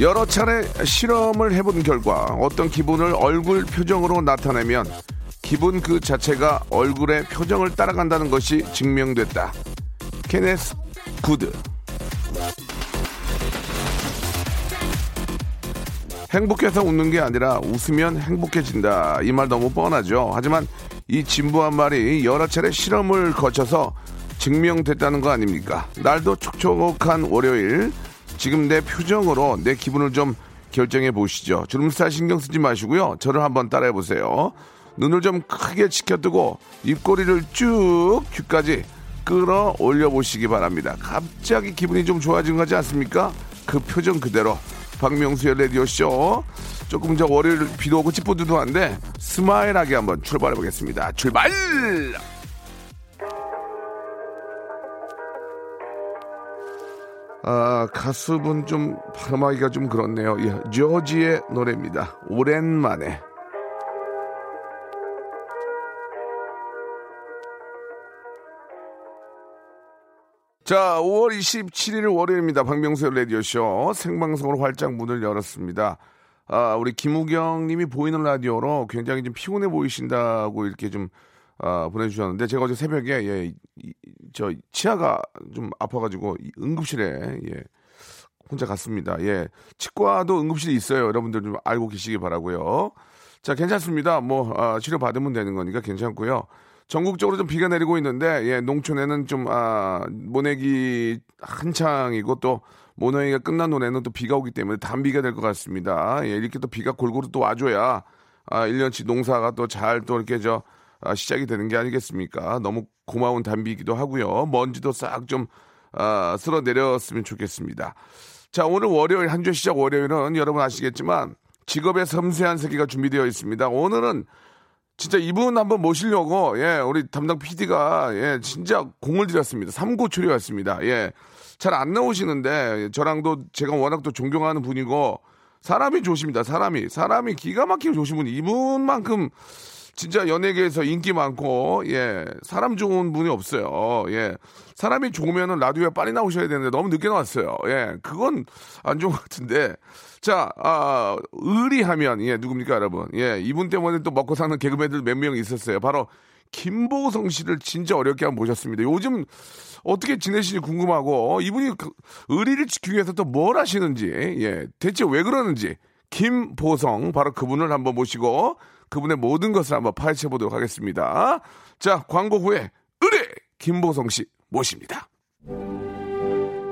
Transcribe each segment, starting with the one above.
여러 차례 실험을 해본 결과 어떤 기분을 얼굴 표정으로 나타내면 기분 그 자체가 얼굴의 표정을 따라간다는 것이 증명됐다. 케네스 구드. 행복해서 웃는 게 아니라 웃으면 행복해진다. 이 말 너무 뻔하죠. 하지만 이 진부한 말이 여러 차례 실험을 거쳐서 증명됐다는 거 아닙니까? 날도 촉촉한 월요일. 지금 내 표정으로 내 기분을 좀 결정해 보시죠. 주름살 신경 쓰지 마시고요. 저를 한번 따라해 보세요. 눈을 좀 크게 치켜뜨고 입꼬리를 쭉 귀까지 끌어올려 보시기 바랍니다. 갑자기 기분이 좀 좋아진 거지 않습니까? 그 표정 그대로 박명수의 라디오쇼 조금 저 월요일 비도 오고 찌뿌두두한데 스마일하게 한번 출발해 보겠습니다. 출발! 아, 가수분 좀 발음하기가 좀 그렇네요. 예, 조지의 노래입니다. 오랜만에. 자, 5월 27일 월요일입니다. 박명수의 라디오쇼 생방송으로 활짝 문을 열었습니다. 아, 우리 김우경 님이 보이는 라디오로 굉장히 좀 피곤해 보이신다고 이렇게 좀, 아, 보내주셨는데, 제가 어제 새벽에, 예, 이- 저, 치아가 좀 아파가지고, 이 응급실에, 예, 혼자 갔습니다. 예. 치과도 응급실이 있어요. 여러분들 좀 알고 계시기 바라고요 자, 괜찮습니다. 뭐, 아, 치료 받으면 되는 거니까 괜찮고요. 전국적으로 좀 비가 내리고 있는데, 예, 농촌에는 좀, 아, 모내기 한창이고 또, 모내기가 끝난 노래는 또 비가 오기 때문에 단비가 될 것 같습니다. 예, 이렇게 또 비가 골고루 또 와줘야, 아, 1년치 농사가 또 잘또 이렇게 저, 아, 시작이 되는 게 아니겠습니까? 너무 고마운 단비이기도 하고요. 먼지도 싹 좀, 아, 쓸어 내렸으면 좋겠습니다. 자, 오늘 월요일, 한 주 시작 월요일은 여러분 아시겠지만 직업의 섬세한 세계가 준비되어 있습니다. 오늘은 진짜 이분 한번 모시려고, 예, 우리 담당 PD가, 예, 진짜 공을 들였습니다. 삼고초려였습니다. 예. 잘 안 나오시는데, 저랑도 제가 워낙 또 존경하는 분이고, 사람이 좋습니다. 사람이. 사람이 기가 막히게 좋으신 분이 이분만큼 진짜 연예계에서 인기 많고 예 사람 좋은 분이 없어요. 예. 사람이 좋으면은 라디오에 빨리 나오셔야 되는데 너무 늦게 나왔어요. 예. 그건 안 좋은 것 같은데. 자 아, 의리하면 예 누굽니까 여러분? 예 이분 때문에 또 먹고 사는 개그맨들 몇 명 있었어요. 바로 김보성 씨를 진짜 어렵게 한번 모셨습니다. 요즘 어떻게 지내시는지 궁금하고 어, 이분이 그 의리를 지키기 위해서 또 뭘 하시는지 예 대체 왜 그러는지 김보성 바로 그분을 한번 모시고 그분의 모든 것을 한번 파헤쳐 보도록 하겠습니다. 자 광고 후에 의리 김보성 씨 모십니다.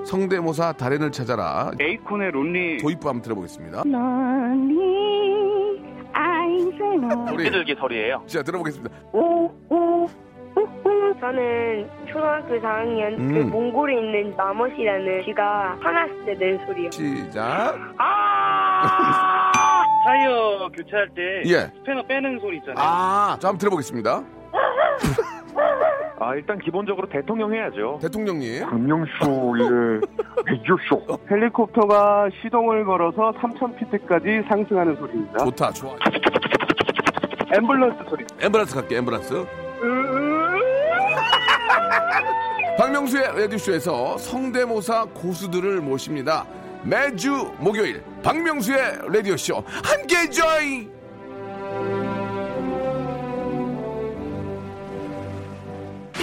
성대모사 달인을 찾아라 에이콘의 론리 도입부 한번 들어보겠습니다. 너니 아인세노 우리 비둘기설이에요. 자 들어보겠습니다. 오오 저는 초등학교 4학년 그 음. 몽골에 있는 마멋이라는 쥐가 화났을 때 낸 소리요. 시작. 타이어 교체할 때 예. 스패너 빼는 소리 있잖아요. 아, 자 한번 들어보겠습니다. 아 일단 기본적으로 대통령 해야죠. 대통령님. 박명수의 라디오쇼. 헬리콥터가 시동을 걸어서 3,000피트까지 상승하는 소리입니다. 좋다, 좋아. 앰뷸런스 소리. 엠브란스 갈게, 엠브란스. 박명수의 라디오쇼에서 성대모사 고수들을 모십니다. 매주 목요일 박명수의 라디오쇼 함께 join!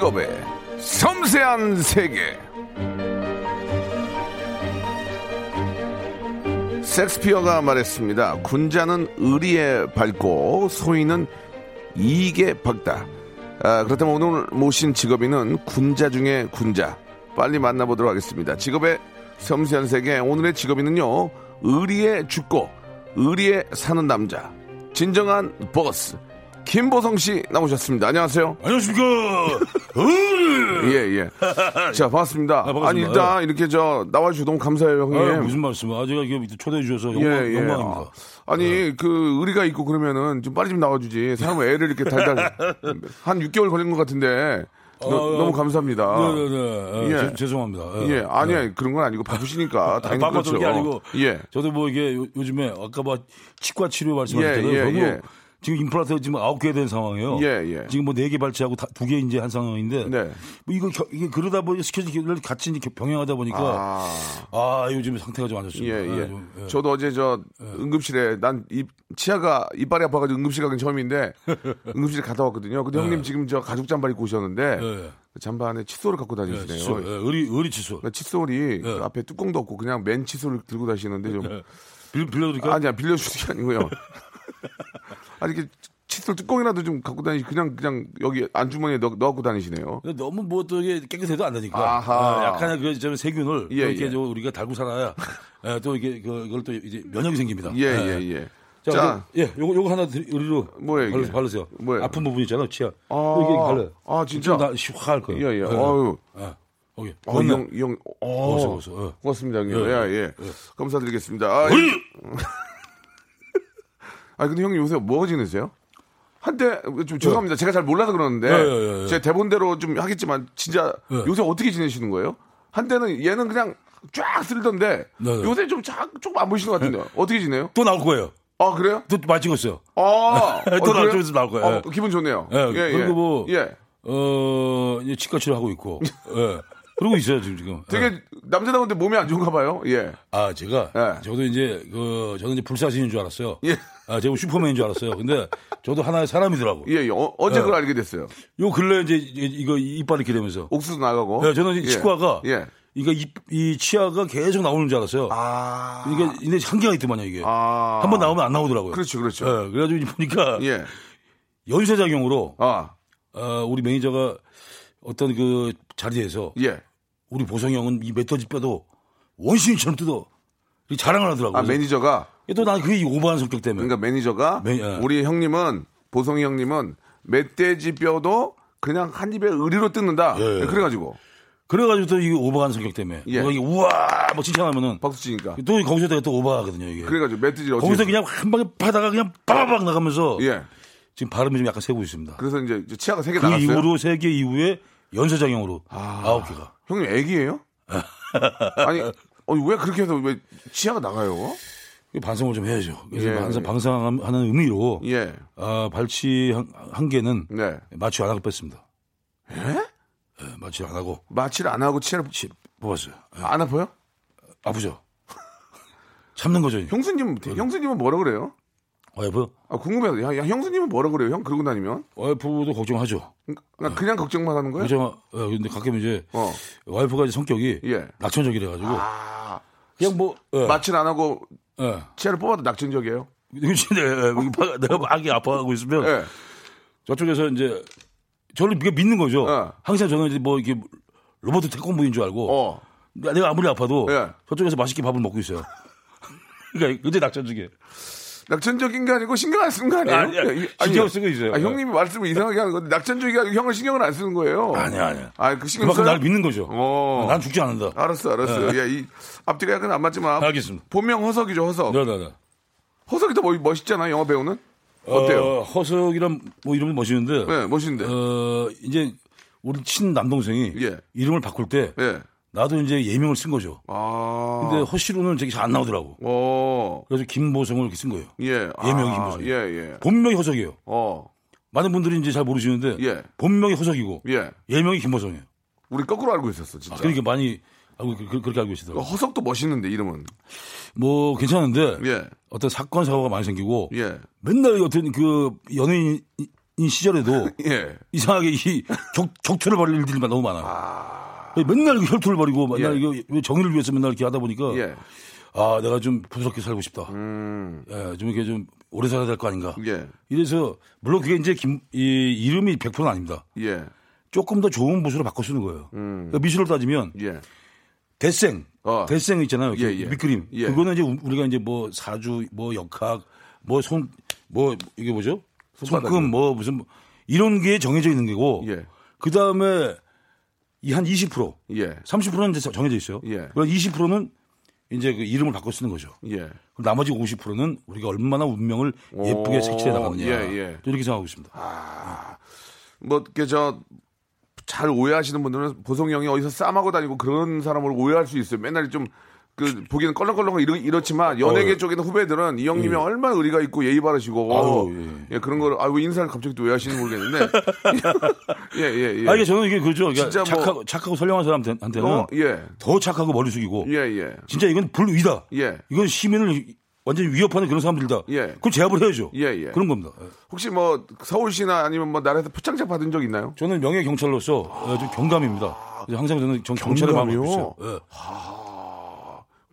직업의 섬세한 세계. 섹스피어가 말했습니다. 군자는 의리에 밝고 소인은 이익에 밝다. 아, 그렇다면 오늘 모신 직업인은 군자 중에 군자. 빨리 만나보도록 하겠습니다. 직업의 섬세한 세계 오늘의 직업인은요. 의리에 죽고 의리에 사는 남자. 진정한 보스. 김보성 씨 나오셨습니다. 안녕하세요. 안녕하십니까. 예, 예. 자, 반갑습니다. 반갑습니다. 아니, 일단 이렇게 저 나와주셔서 너무 감사해요, 형님. 아, 무슨 말씀? 아, 제가 이렇게 초대해 주셔서 영광, 예, 예. 영광입니다. 아, 니 그, 의리가 있고 그러면은 좀 빨리 좀 나와주지. 사람은 애를 이렇게 달달, 한 6개월 걸린 것 같은데. 너, 어, 무 감사합니다. 네, 네, 네. 예. 제- 죄송합니다. 예, 아니야. 그런 건 아니고 바쁘시니까. 당연히 바빠서 그렇죠. 그게 아니고 예. 저도 뭐 이게 요, 즘에 아까 뭐 치과 치료 말씀하셨잖아요. 예, 예, 예. 지금 임플란트 지금 아홉 개 된 상황이에요. 예, 예. 지금 뭐 네 개 발치하고 두 개 이제 한 상황인데 네. 뭐 이거 겨- 이게 그러다 보니 스케줄 을 같이 이제 병행하다 보니까 아. 아, 요즘 상태가 좀안 예, 좋습니다. 예. 아, 좀, 예. 저도 어제 저 응급실에 난 입, 치아가 이빨이 아파가지고 응급실 가긴 처음인데 응급실에 갔다 왔거든요. 근데 형님 지금 저 가죽 잠바 입고 오셨는데 예. 그 잠바안에 칫솔을 갖고 예, 다니시네요. 칫솔, 예, 의리 의리 칫솔. 그러니까 칫솔이 그 앞에 뚜껑도 없고 그냥 맨 칫솔을 들고 다니시는데 좀 빌, 빌려드릴까요? 아니야 빌려주는 게 아니고요. 아니 이게 칫솔 뚜껑이라도 좀 갖고 다니시 그냥 그냥 여기 안주머니에 넣, 넣고 다니시네요. 너무 뭐 또 이게 깨끗해도 안 되니까 아하. 아, 약간의 그좀 세균을 예, 이렇게 예. 저 우리가 달고 살아야 예, 또 이게 그, 그걸 또 이제 면역이 생깁니다. 예 예 예. 자, 자, 그, 예, 요거 요거 하나 드- 의리로 뭐예요, 이게? 바르세요. 바르세요. 뭐예요? 아픈 부분 있잖아요, 치아. 아, 이렇게 발라요. 아, 진짜? 나확할 거예요. 예 예. 어유. 예. 오케이. 어, 건네. 형, 형, 어. 어. 고맙습니다, 형님. 예, 예, 예. 감사드리겠습니다. 아, 이-! 아, 근데 형님 요새 뭐가 지내세요? 한때, 좀 죄송합니다. 제가 잘 몰라서 그러는데, 예, 예, 예. 제 대본대로 좀 하겠지만, 진짜 예. 요새 어떻게 지내시는 거예요? 한때는 얘는 그냥 쫙 쓸던데, 네, 네. 요새 좀 자, 조금 안 보이시는 것 같은데, 어떻게 지내요? 또 나올 거예요. 아, 그래요? 또 많이 찍었어요. 아, 또 어, 나올 그래요? 좀 있으면 나올 거예요. 어, 예. 기분 좋네요. 예, 그리고 뭐 예. 어, 이제 치과 치료 하고 있고. 예. 그러고 있어요, 지금 지금. 예. 되게 남자다운데 몸이 안 좋은가 봐요. 예. 아, 제가 예. 저도 이제 그 저는 이제 불사신인 줄 알았어요. 예. 아, 제가 슈퍼맨인 줄 알았어요. 근데 저도 하나의 사람이더라고. 예, 예. 어, 어제 예. 그걸 알게 됐어요. 요 근래 이제 이- 이거 이빨 이렇게 되면서 옥수수 나가고. 네, 저는 예. 치과가 예. 이거 이, 이 치아가 계속 나오는 줄 알았어요. 아. 이게 근데 한계가 있더만요, 이게. 아. 한번 나오면 안 나오더라고요. 그렇죠, 그렇죠. 예, 그래가지고 이제 보니까 예. 연쇄작용으로 아. 어, 우리 매니저가 어떤 그 자리에서 예. 우리 보성이 형은 이 멧돼지 뼈도 원신처럼 뜯어. 이렇게 자랑을 하더라고요. 아, 매니저가. 또 나는 그게 오버한 성격 때문에. 그러니까 매니저가. 매- 예. 우리 형님은, 보성이 형님은 멧돼지 뼈도 그냥 한 입에 의리로 뜯는다. 예. 그래가지고. 그래가지고 또 이게 오버한 성격 때문에. 예. 이게 우와! 뭐 칭찬하면은. 박수 치니까. 또 거기서 또 오버하거든요, 이게. 그래가지고 멧돼지를 어떻게. 거기서 그냥 한 방에 파다가 그냥 빠바박 나가면서. 예. 지금 발음이 좀 약간 세고 있습니다. 그래서 이제 치아가 세개 그 나갔어요. 이후로 세 개 이후에 연쇄작용으로 아... 홉 개가 형님 애기예요? 아니, 어, 왜 그렇게 해서 왜 치아가 나가요? 반성을 좀 해야죠. 그래서 예. 항상 방송하는 의미로 예. 아, 발치 한, 한 개는 네. 마취 안 하고 뺐습니다. 예? 예, 마취 안 하고 마취를 안 하고 치아를 치, 뽑았어요. 예, 안 아파요? 아프죠? 참는 거죠. 형수님, 형수님은 뭐라 그래요? 와이프? 아, 궁금해요. 야, 야, 형수님은 뭐라 그래요? 형 그러고 다니면? 와이프도 걱정하죠. 그냥, 그냥 걱정만 하는 거예요? 걱정, 어, 근데 가끔 이제 어. 와이프가 이제 성격이 예. 낙천적이래 가지고 아, 그냥 뭐, 예, 마취를 안 하고 예. 치아를 뽑아도 낙천적이에요? 네, 예, 막 내가 막이 아파하고 있으면 예. 저쪽에서 이제 저를 믿는 거죠. 어. 항상 저는 이제 뭐 이렇게 로버트 태권부인 줄 알고 어. 내가 아무리 아파도 예. 저쪽에서 맛있게 밥을 먹고 있어요. 그러니까 근데 낙천적이에요. 낙천적인 게 아니고 신경 안 쓰는 거 아니에요? 아니, 아니, 이- 신경 쓰고 있어요. 아, 형님이 말씀을 이상하게 하는 건데 낙천적이 아니고 형을 신경을 안 쓰는 거예요. 아니야, 아니야. 아, 그 신경 그만큼 써요? 날 믿는 거죠. 어. 난 죽지 않는다. 알았어, 알았어. 야, 이 앞뒤가 약간 안 맞지만. 알겠습니다. 본명 허석이죠, 허석. 네 네 네. 허석이 더 멋, 멋있잖아, 영화 배우는. 어때요? 어, 허석이란 뭐 이름이 멋있는데. 네, 멋있는데. 어, 이제 우리 친 남동생이 예. 이름을 바꿀 때 예. 나도 이제 예명을 쓴 거죠. 아. 근데 허씨로는 저기 잘안 나오더라고. 어. 그래서 김보성을 이렇게 쓴 거예요. 예. 예명이 아, 김보성. 예, 예. 본명이 허석이에요. 어. 많은 분들이 이제 잘 모르시는데 예. 본명이 허석이고 예. 예명이 김보성이에요. 우리 거꾸로 알고 있었어, 진짜. 그러니까 많이 알고 그- 그- 그렇게 알고 그 계시더라고요. 허석도 멋있는데, 이름은. 뭐 괜찮은데 예. 어떤 사건 사고가 많이 생기고 예. 맨날 어떤 그 연예인이 시절에도 예. 이상하게 이 격, 격투를 벌일 일들이 너무 많아요. 맨날 그 혈투를 벌이고 맨날 예. 이거 정의를 위해서 맨날 이렇게 하다 보니까 예. 아 내가 좀 부드럽게 살고 싶다. 음. 예, 좀 이렇게 좀 오래 살아야 될 거 아닌가. 예. 이래서 물론 그게 이제 김, 이 이름이 100%는 아닙니다. 예. 조금 더 좋은 보수로 바꿔 쓰는 거예요. 그러니까 미술로 따지면 예. 대생, 어. 대생 있잖아요. 그 예, 예. 밑그림. 예. 그거는 이제 우리가 이제 뭐 사주, 뭐 역학, 뭐 손, 뭐 이게 뭐죠? 손바닥이요. 손금, 뭐 무슨 뭐 이런 게 정해져 있는 거고. 예. 그 다음에 이한 20%, 예. 30%는 이제 정해져 있어요. 예. 그럼 20%는 이제 그 이름을 바꿔 쓰는 거죠. 예. 그럼 나머지 50%는 우리가 얼마나 운명을 예쁘게 오, 색칠해 나가느냐. 예, 예. 이렇게 생각하고 있습니다. 뭐, 이렇게 저, 잘 오해하시는 분들은 보성 형이 어디서 싸마고 다니고 그런 사람으로 오해할 수 있어요. 맨날 좀, 그, 보기에는 껄렁껄렁 이렇, 이렇지만 연예계 어, 예. 쪽에는 후배들은 이 형님이 얼마나 의리가 있고 예의 바르시고. 아유, 예. 그런 거를, 아유, 인사를 갑자기 또 왜 하시는지 모르겠는데. 예, 예, 예. 아, 이게 저는 이게 그죠. 그러니까 진짜 뭐- 착하고, 착하고 선량한 사람한테는 어, 예. 더 착하고 머리 숙이고 예, 예. 진짜 이건 불위다. 예. 이건 시민을 완전히 위협하는 그런 사람들이다. 예. 그건 제압을 해야죠. 예, 예. 그런 겁니다. 예. 혹시 뭐, 서울시나 아니면 뭐, 나라에서 포장장 받은 적 있나요? 저는 명예 경찰로서 어, 좀 경감입니다. 항상 저는 마음을 갖고 있어요. 예.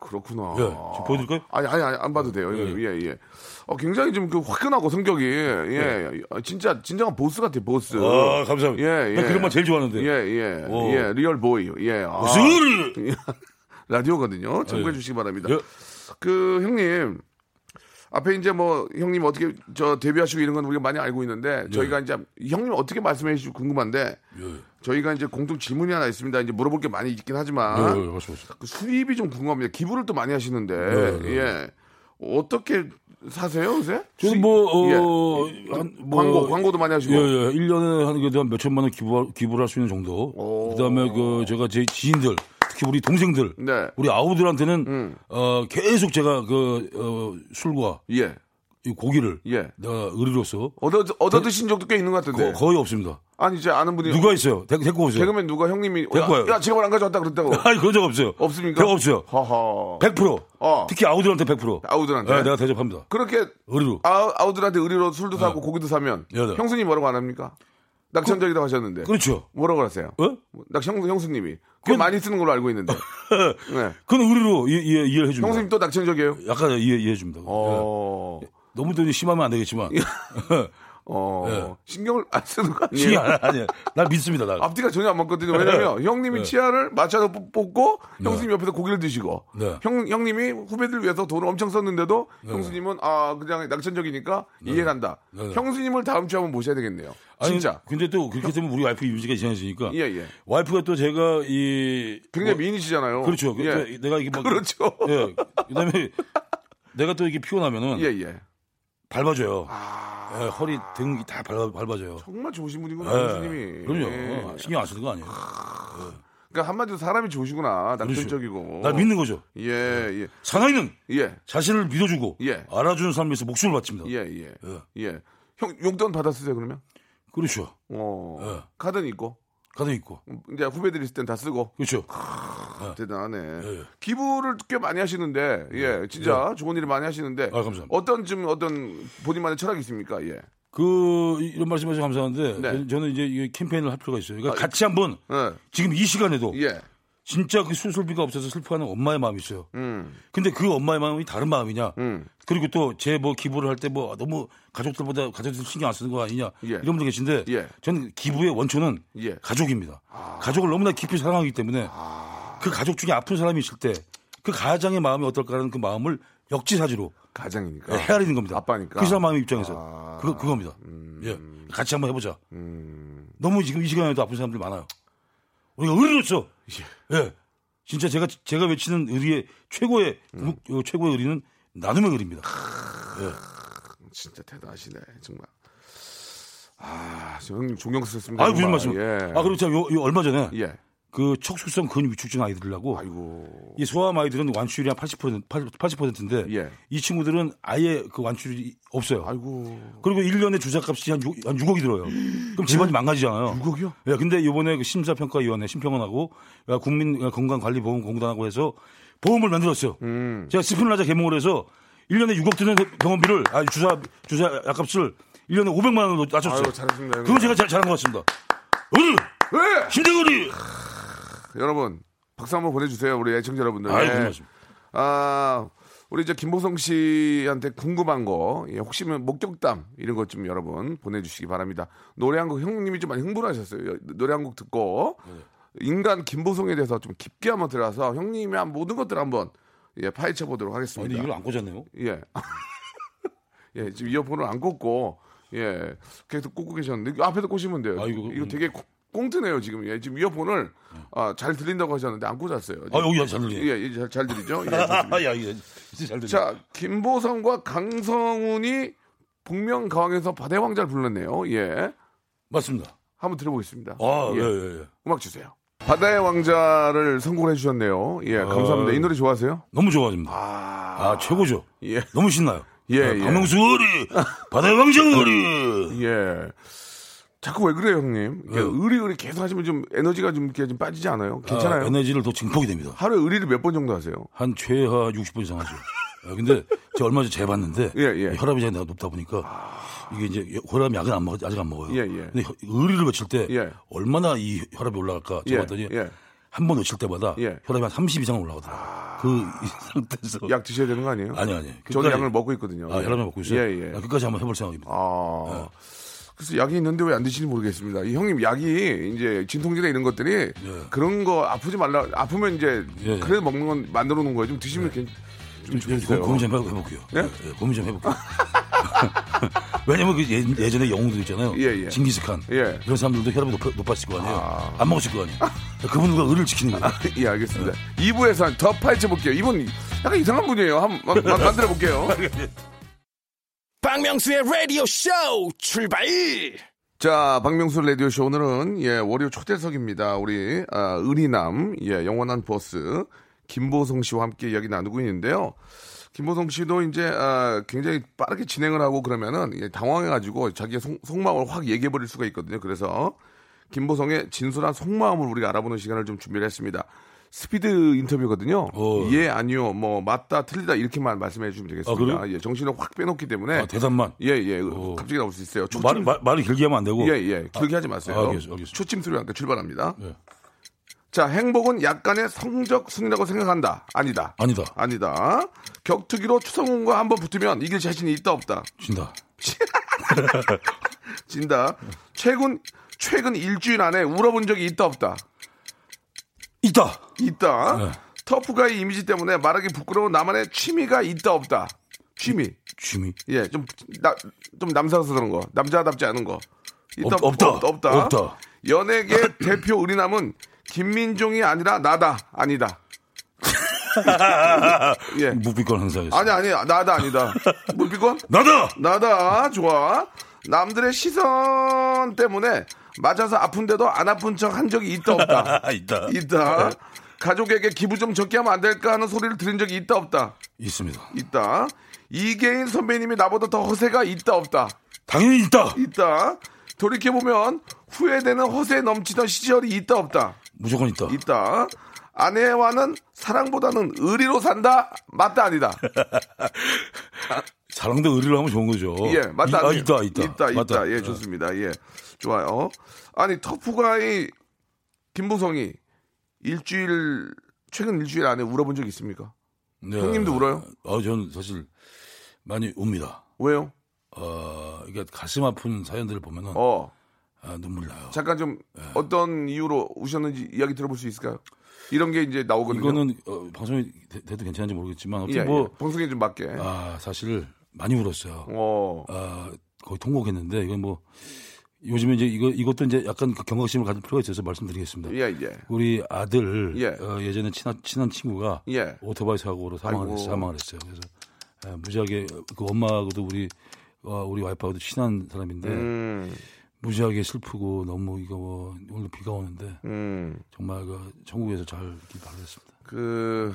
그렇구나. 예. 지금 보여드릴까요? 아니, 아니, 아니, 안 봐도 돼요. 예, 예, 예. 어, 굉장히 좀 그 화끈하고 성격이, 예, 아, 진짜, 진정한 보스 같아요, 보스. 아, 감사합니다. 예, 예. 나 그런 말 제일 좋아하는데. 예, 예. 오. 예, real boy. 예. 아, 무슨? 라디오거든요. 참고해 예. 주시기 바랍니다. 예. 그, 형님. 앞에 이제 뭐, 형님 어떻게 저 데뷔하시고 이런 건 우리가 많이 알고 있는데, 저희가 이제, 형님 어떻게 말씀해 주시고 궁금한데, 예. 저희가 이제 공통 질문이 하나 있습니다. 이제 물어볼 게 많이 있긴 예, 하지만, 예, 맞습니다. 맞습니다. 그 수입이 좀 궁금합니다. 기부를 또 많이 하시는데, 네, 네. 예. 어떻게 사세요, 요새? 저는 뭐, 어, 예. 한, 뭐. 광고, 광고도 많이 하시고. 예, 예. 1년에 한, 그래도 한 몇천만 원 기부, 기부를 할 수 있는 정도. 오. 그 다음에 그, 제가 제 지인들, 특히 우리 동생들, 네. 우리 아우들한테는, 음. 어, 계속 제가 그, 어, 술과 예. 이 고기를 예. 내가 의리로서 얻어, 얻어 드신 적도 꽤 있는 것 같은데. 거, 거의 없습니다. 아니, 이제 아는 분이. 누가 있어요? 데, 데리고 오세요. 개그맨 누가 형님이. 데리고 와요. 야, 야, 지갑을 안 가져왔다 그랬다고. 아니, 그런 적 없어요. 없습니까? 제가 없어요. 허허. 100%. 어. 특히 아우들한테 100%. 아우들한테? 네, 내가 대접합니다. 그렇게 의리로. 아, 아우들한테 의리로 술도 사고 고기도 사면 네, 네. 형수님 뭐라고 안 합니까? 낙천적이라고 하셨는데. 그렇죠. 뭐라고 하세요? 어? 낙 형수 형수님이 꽤 그건- 많이 쓰는 걸로 알고 있는데. 네. 그건 의리로 이해, 이해, 이해를 해줍니다. 형수님 또 낙천적이에요? 약간 이해, 이해해 줍니다. 어. 예. 너무 또 심하면 안 되겠지만. 어. 예. 신경을 안 쓰는 거 아니에요? 아니에요. 날 믿습니다, 날. 앞뒤가 전혀 안 맞거든요. 왜냐면 형님이 네. 치아를 맞춰서 뽑- 뽑고 형수님 옆에서 고기를 드시고 네. 형, 형님이 후배들 위해서 돈을 엄청 썼는데도 형수님은 아 그냥 낙천적이니까 한다. 네, 네. 형수님을 다음 주에 한번 모셔야 되겠네요. 아니, 진짜. 근데 또 그렇게 되면 우리 와이프 이미지가 이상해지니까. 예, 예. 와이프가 또 제가 이. 굉장히 뭐- 미인이시잖아요. 그렇죠. 예. 그러니까 내가 이게 막. 그렇죠. 예. 그 다음에 내가 또 이게 피곤하면은. 예, 아. 예. 밟아줘요. 예, 허리, 등 다 밟아, 밟아줘요. 정말 좋으신 분이구나, 예. 형수님이. 그럼요. 예. 신경 안 쓰는 거 아니에요. 그러니까 한마디로 사람이 좋으시구나. 낙천적이고. 날 믿는 거죠. 예, 예. 사나이는 예. 자신을 믿어주고 예. 알아주는 사람에 서 목숨을 바칩니다. 예, 예. 예. 예. 형, 용돈 받았으세요, 그러면? 그렇죠. 어. 예. 카드는 있고. 가도 있고. 이제 후배들 있을 땐 다 쓰고. 그렇죠. 대단하네. 예. 기부를 꽤 많이 하시는데, 예, 진짜 좋은 일을 많이 하시는데, 아, 감사합니다. 어떤 좀 어떤 본인만의 철학이 있습니까? 예. 그 이런 말씀해서 감사한데 네. 저는 이제 이 캠페인을 할 필요가 있어요. 그러니까 같이 한번 예. 지금 이 시간에도 예. 진짜 그 수술비가 없어서 슬퍼하는 엄마의 마음이 있어요. 음. 근데 그 엄마의 마음이 다른 마음이냐? 음. 그리고 또 제 뭐 기부를 할 때 뭐 너무 가족들보다 가족들 신경 안 쓰는 거 아니냐? 예. 이런 분들 계신데 예. 저는 기부의 원초는 예. 가족입니다. 가족을 너무나 깊이 사랑하기 때문에 그 가족 중에 아픈 사람이 있을 때 그 가장의 마음이 어떨까라는 그 마음을 역지사지로 가장이니까. 예, 헤아리는 겁니다. 아빠니까. 그 사람 마음의 입장에서 아. 그거 그겁니다. 음. 예, 같이 한번 해보자. 음. 너무 지금 이 시간에도 아픈 사람들 많아요. 우리가 의리로서 예, 진짜 제가 제가 외치는 의리의 최고의 음. 국- 어, 최고의 의리는 나눔의 의리입니다. 진짜 대단하시네, 정말. 아, 저 형님 존경스럽습니다. 아 무슨. 말씀? 예. 아 그리고 제가 요, 요 얼마 전에 예. 그 척수성 근육 위축증 아이들하고 아이고. 이 소아암 아이들은 완치율이 한 80% 80%인데 예. 이 친구들은 아예 그 완치율이 없어요. 아이고. 그리고 1년에 주사값이 한, 6, 한 6억이 들어요. 그럼 집안이 망가지잖아요. 6억이요? 예, 근데 이번에 그 심사평가위원회 심평원하고 국민건강관리보험공단하고 해서 보험을 만들었어요. 음. 제가 스피놀라자 개몽을 해서 1년에 6억 드는 병원비를 아 주사 주사 약값을 1년에 500만 원으로 낮췄어요. 아유. 형님. 그건 제가 잘, 잘한 것 같습니다. 우리 왜? 힘내거리. 여러분 박수 한번 보내주세요 우리 애청자 여러분들. 아유, 예. 고맙습니다. 아 우리 이제 김보성 씨한테 궁금한 거 예, 혹시면 목격담 이런 것 좀 여러분 보내주시기 바랍니다. 노래 한 곡 형님이 좀 많이 흥분하셨어요. 여- 노래 한 곡 듣고 네. 인간 김보성에 대해서 좀 깊게 한번 들어가서 형님이 한 모든 것들 한번 예, 파헤쳐 보도록 아, 하겠습니다. 근데 이걸 안 꽂았네요. 예. 예, 지금 이어폰을 안 꽂고, 예, 계속 꽂고 계셨는데, 앞에도 꽂으면 돼요. 아, 이거, 이거- 되게 꽁- 꽁트네요, 지금. 예, 지금 이어폰을, 아, 잘 들린다고 하셨는데, 안 꽂았어요. 아, 여기 잘 들리네. 예, 예, 잘, 잘 들리죠? 예, 좋습니다. 야, 이거 진짜 잘 들려. 자, 김보성과 강성훈이 복면가왕에서 바다의 왕자를 불렀네요. 예. 맞습니다. 한번 들어보겠습니다. 아, 예. 예, 예, 예. 음악 주세요. 바다의 왕자를 선곡을 해주셨네요. 예, 감사합니다. 이 노래 좋아하세요? 너무 좋아집니다. 아, 아, 최고죠. 예. 너무 신나요. 예, 아, 예. 박명수 어리, 바다의 왕자 어리. 예. 자꾸 왜 그래요, 형님? 예. 의리의리 계속 하시면 좀 에너지가 좀 이렇게 좀 빠지지 않아요? 괜찮아요? 아, 에너지를 더 증폭이 됩니다. 하루에 의리를 몇 번 정도 하세요? 한 최하 60번 이상 하죠. 아, 근데 제가 얼마 전에 재봤는데 예, 예. 혈압이 제가 높다 보니까 이게 이제 혈압 약은 안 먹, 아직 안 먹어요. 예, 예. 근데 혀- 의리를 외칠 때 예. 얼마나 이 혈압이 올라갈까 예, 재봤더니 예. 한번 외칠 때마다 예. 혈압이 한 30 이상 올라오더라고요. 그이 상태에서 약 드셔야 되는 거 아니에요? 아니 아니. 저는 약을 먹고 있거든요. 아, 예. 혈압약 먹고 있어요. 예, 예. 아, 끝까지 한번 해볼 생각입니다. 아. 그래서 약이 있는데 왜 안 드시는지 모르겠습니다. 이 형님 약이 이제 진통제나 이런 것들이 그런 거 아프지 말라 아프면 이제 예. 그래 먹는 건 만들어 놓은 거예요. 좀 드시면 괜- 좀좀 좋겠어요. 고, 고민 좀 해볼게요. 예? 예, 고민 좀 해볼게요. 왜냐면 그 예, 예전에 영웅들 있잖아요. 예, 예. 징기스칸. 예. 이런 사람들도 혈압이 높, 높았을 거 아니에요. 안 먹었을 거 아니에요. 그분들과 의를 지키는 거예요. 예, 알겠습니다. 2부에서 더 파헤쳐 볼게요. 이분 약간 이상한 분이에요. 한번 만- 만들어 볼게요. 박명수의 라디오 쇼 출발 자, 박명수 라디오 쇼 오늘은, 예, 월요 초대석입니다. 우리, 아, 의리남, 예, 영원한 보스, 김보성 씨와 함께 이야기 나누고 있는데요. 김보성 씨도 이제, 아, 굉장히 빠르게 진행을 하고 그러면은, 예, 당황해가지고 자기의 속, 속마음을 확 얘기해버릴 수가 있거든요. 그래서, 김보성의 진솔한 속마음을 우리가 알아보는 시간을 좀 준비를 했습니다. 스피드 인터뷰거든요. 어. 예, 아니요, 뭐, 맞다, 틀리다, 이렇게만 말씀해 주시면 되겠습니다. 아? 예, 정신을 확 빼놓기 때문에. 아, 대답만. 예, 예, 어. 갑자기 나올 수 있어요. 뭐 말, 말, 말을 길게 하면 안 되고. 예, 예. 길게 하지 마세요. 아, 알겠습니다, 알겠습니다. 초침 소리와 함께 출발합니다. 예. 자, 행복은 약간의 성적 승리라고 생각한다. 아니다. 아니다. 아니다. 격투기로 추성훈과 한번 붙으면 이길 자신이 있다 없다. 진다. 진다. 최근 최근 일주일 안에 울어본 적이 있다 없다. 있다. 있다. 네. 터프가의 이미지 때문에 말하기 부끄러운 나만의 취미가 있다 없다. 취미. 취미. 예, 좀, 나, 좀 남사스러운 거. 남자답지 않은 거. 있다, 없- 없다. 없- 없다. 없다. 연예계 대표 의리남은 김민종이 아니라 나다. 아니다. 예. 무비권 행사였어. 아니, 아니, 나다, 아니다. 물비권? 나다! 나다. 좋아. 남들의 시선 때문에 맞아서 아픈데도 안 아픈 척 한 적이 있다, 없다. 아, 있다. 있다. 가족에게 기부 좀 적게 하면 안 될까 하는 소리를 들은 적이 있다, 없다. 있습니다. 있다. 이계인 선배님이 나보다 더 허세가 있다 없다. 당연히 있다. 있다. 돌이켜 보면 후회되는 허세 넘치던 시절이 있다 없다. 무조건 있다. 있다. 아내와는 사랑보다는 의리로 산다. 맞다 아니다. 사랑도 의리를 하면 좋은 거죠. 예, 맞다. 이- 아, 있다, 있다. 있다, 맞다. 있다. 예, 좋습니다. 예, 좋아요. 아니 터프가이 김보성이 일주일 최근 일주일 안에 울어본 적 있습니까? 네. 형님도 울어요? 아, 저는 사실 많이 웁니다. 왜요? 어, 이게 가슴 아픈 사연들을 보면은 어, 아, 눈물 나요. 잠깐 좀 네. 어떤 이유로 우셨는지 이야기 들어볼 수 있을까요? 이런 게 이제 나오거든요. 이거는 어, 방송이 돼- 돼도 괜찮은지 모르겠지만 예, 아무튼 뭐 예. 방송에 좀 맞게. 아, 사실 많이 울었어요. 어, 아, 거의 통곡했는데 이건 뭐 요즘에 이제 이거 이것도 이제 약간 그 경각심을 가질 필요가 있어서 말씀드리겠습니다. 예, 예. 우리 아들 예. 어, 예전에 친한 친한 친구가 예. 오토바이 사고로 사망을, 아이고. 했, 사망을 했어요. 그래서 예, 무지하게 그 엄마하고도 우리 어, 우리 와이프하고도 친한 사람인데 음, 무지하게 슬프고 너무 이거 뭐 오늘 비가 오는데 음. 정말 그 천국에서 잘 바라겠습니다. 그,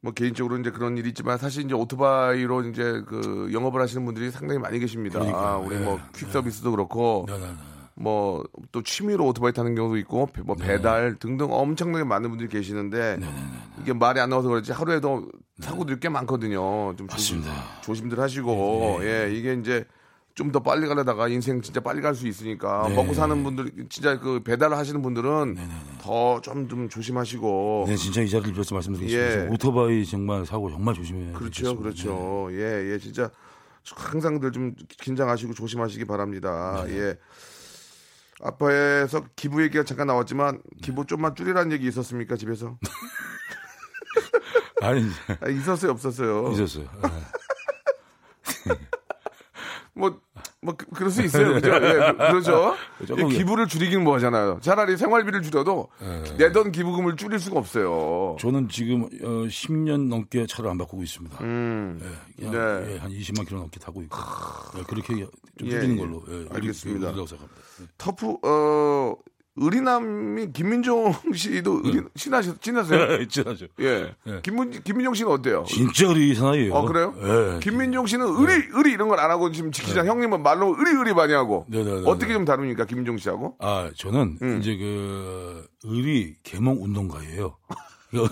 뭐 개인적으로 이제 그런 일이 있지만 사실 이제 오토바이로 이제 그 영업을 하시는 분들이 상당히 많이 계십니다. 그러니까요. 우리 예, 뭐퀵 서비스도 그렇고 네, 네, 네. 뭐 또 취미로 오토바이 타는 경우도 있고 배- 뭐 배달 등등 엄청나게 많은 분들이 계시는데 네, 이게 말이 안 나와서 그렇지 하루에도 사고들이 꽤 많거든요. 좀 조심, 맞습니다. 조심들 하시고 예, 이게 이제 좀 더 빨리 가려다가 인생 진짜 빨리 갈 수 있으니까 네. 먹고 사는 분들 진짜 그 배달 하시는 분들은 더좀좀 조심하시고 네, 진짜 이 자리를 빌어서 말씀드리겠습니다. 예. 오토바이 정말 사고 정말 조심해야 그렇죠. 그렇죠. 예, 예, 진짜 항상들 좀 긴장하시고 조심하시기 바랍니다. 네. 예. 아빠에서 기부 얘기가 잠깐 나왔지만 기부 좀만 줄이라는 얘기 있었습니까 집에서? 네. 아니 아, 있었어요, 없었어요. 있었어요. 예. 뭐, 뭐, 그, 그럴 수 있어요. 그죠? 예, 그- 그렇죠. 이 기부를 줄이긴 뭐 하잖아요. 차라리 생활비를 줄여도 내던 기부금을 줄일 수가 없어요. 저는 지금 어, 10년 넘게 차를 안 바꾸고 있습니다. 음, 예, 그냥, 네. 예, 한 20만 킬로 넘게 타고 있고 예, 그렇게 좀 예, 줄이는 예. 걸로 예, 알겠습니다. 예. 터프, 어, 의리남이 김민종 씨도 의리, 친하시, 친하세요? 진짜죠. 예. 예. 김민, 김민종 씨는 어때요? 진짜 의리 사나이예요. 어, 그래요? 예. 김민종 씨는 의리, 의리 이런 걸 안 하고 지금 지키장 형님은 말로 의리, 의리 많이 하고. 네, 네, 네, 어떻게 네. 좀 다릅니까, 김민종 씨하고? 아, 저는 음. 이제 그 의리 개몽 운동가예요. 그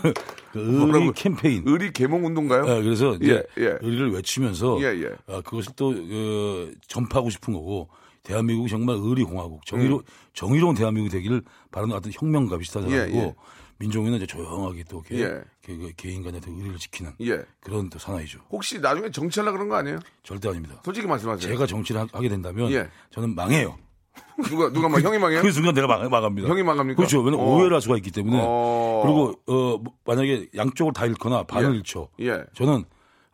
의리? 캠페인. 의리 개몽 운동가요? 예, 그래서 이제 예, 예. 의리를 외치면서 예, 예. 아, 그것을 또 그, 전파하고 싶은 거고 대한민국이 정말 의리 공화국 정의로 정의로운 대한민국이 되기를 바라는 어떤 혁명가 비슷한 음. 예, 사람이고 예. 민종이는 이제 조용하게 또 이렇게 예. 그, 그 개인 간의 또 의리를 지키는 예. 그런 또 사나이죠. 혹시 나중에 정치하려 그런 거 아니에요? 절대 아닙니다. 솔직히 말씀하세요. 제가 정치를 하- 하게 된다면 예. 저는 망해요. 누가, 누가 막 형이 망해요? 그 순간 내가 망, 망합니다. 형이 망합니까? 그렇죠. 왜냐면 어. 오해를 할 수가 있기 때문에. 어. 그리고 어 뭐, 만약에 양쪽을 다 잃거나 반을 예. 잃죠. 예. 저는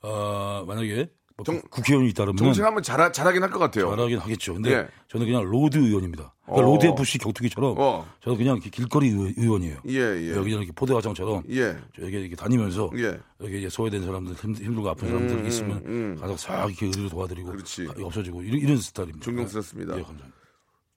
어 만약에 뭐 정- 국- 국회의원이 있다면 정치를 한번 잘, 잘하긴 할 것 같아요. 잘하긴 하겠죠. 근데 예. 저는 그냥 road 의원입니다. 그러니까 어. 로드 FC 격투기처럼 어. 저는 그냥 길거리 의- 의원이에요. 예, 예. 여기 그냥 이렇게 포대화상처럼 예. 여기 이렇게 다니면서 예. 여기 이제 소외된 사람들 힘, 힘들고 아픈 사람들 음, 있으면 음. 가서 싹 이렇게 의리로 도와드리고 그렇지. 아, 없어지고 이런, 이런 스타일입니다. 존경스럽습니다. 예, 감사합니다.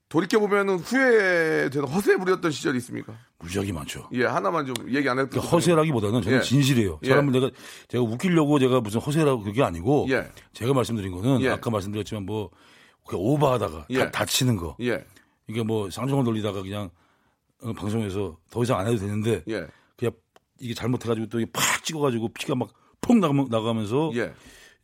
돌이켜 보면 후회되는 허세 부렸던 시절이 있습니까? 무지하게 많죠. 예, 하나만 좀 얘기 안 했던 그 허세라기보다는 저는 예. 진실이에요. 예. 사람을 내가 제가 웃기려고 제가 무슨 허세라고 그게 아니고 예. 제가 말씀드린 거는 예. 아까 말씀드렸지만 뭐 오버하다가 예. 다, 다치는 거 예, 이게 뭐 쌍종을 돌리다가 그냥 어, 방송에서 더 이상 안 해도 되는데 예, 그냥 이게 잘못해가지고 또 팍 찍어가지고 피가 막 폭 나가면서 예.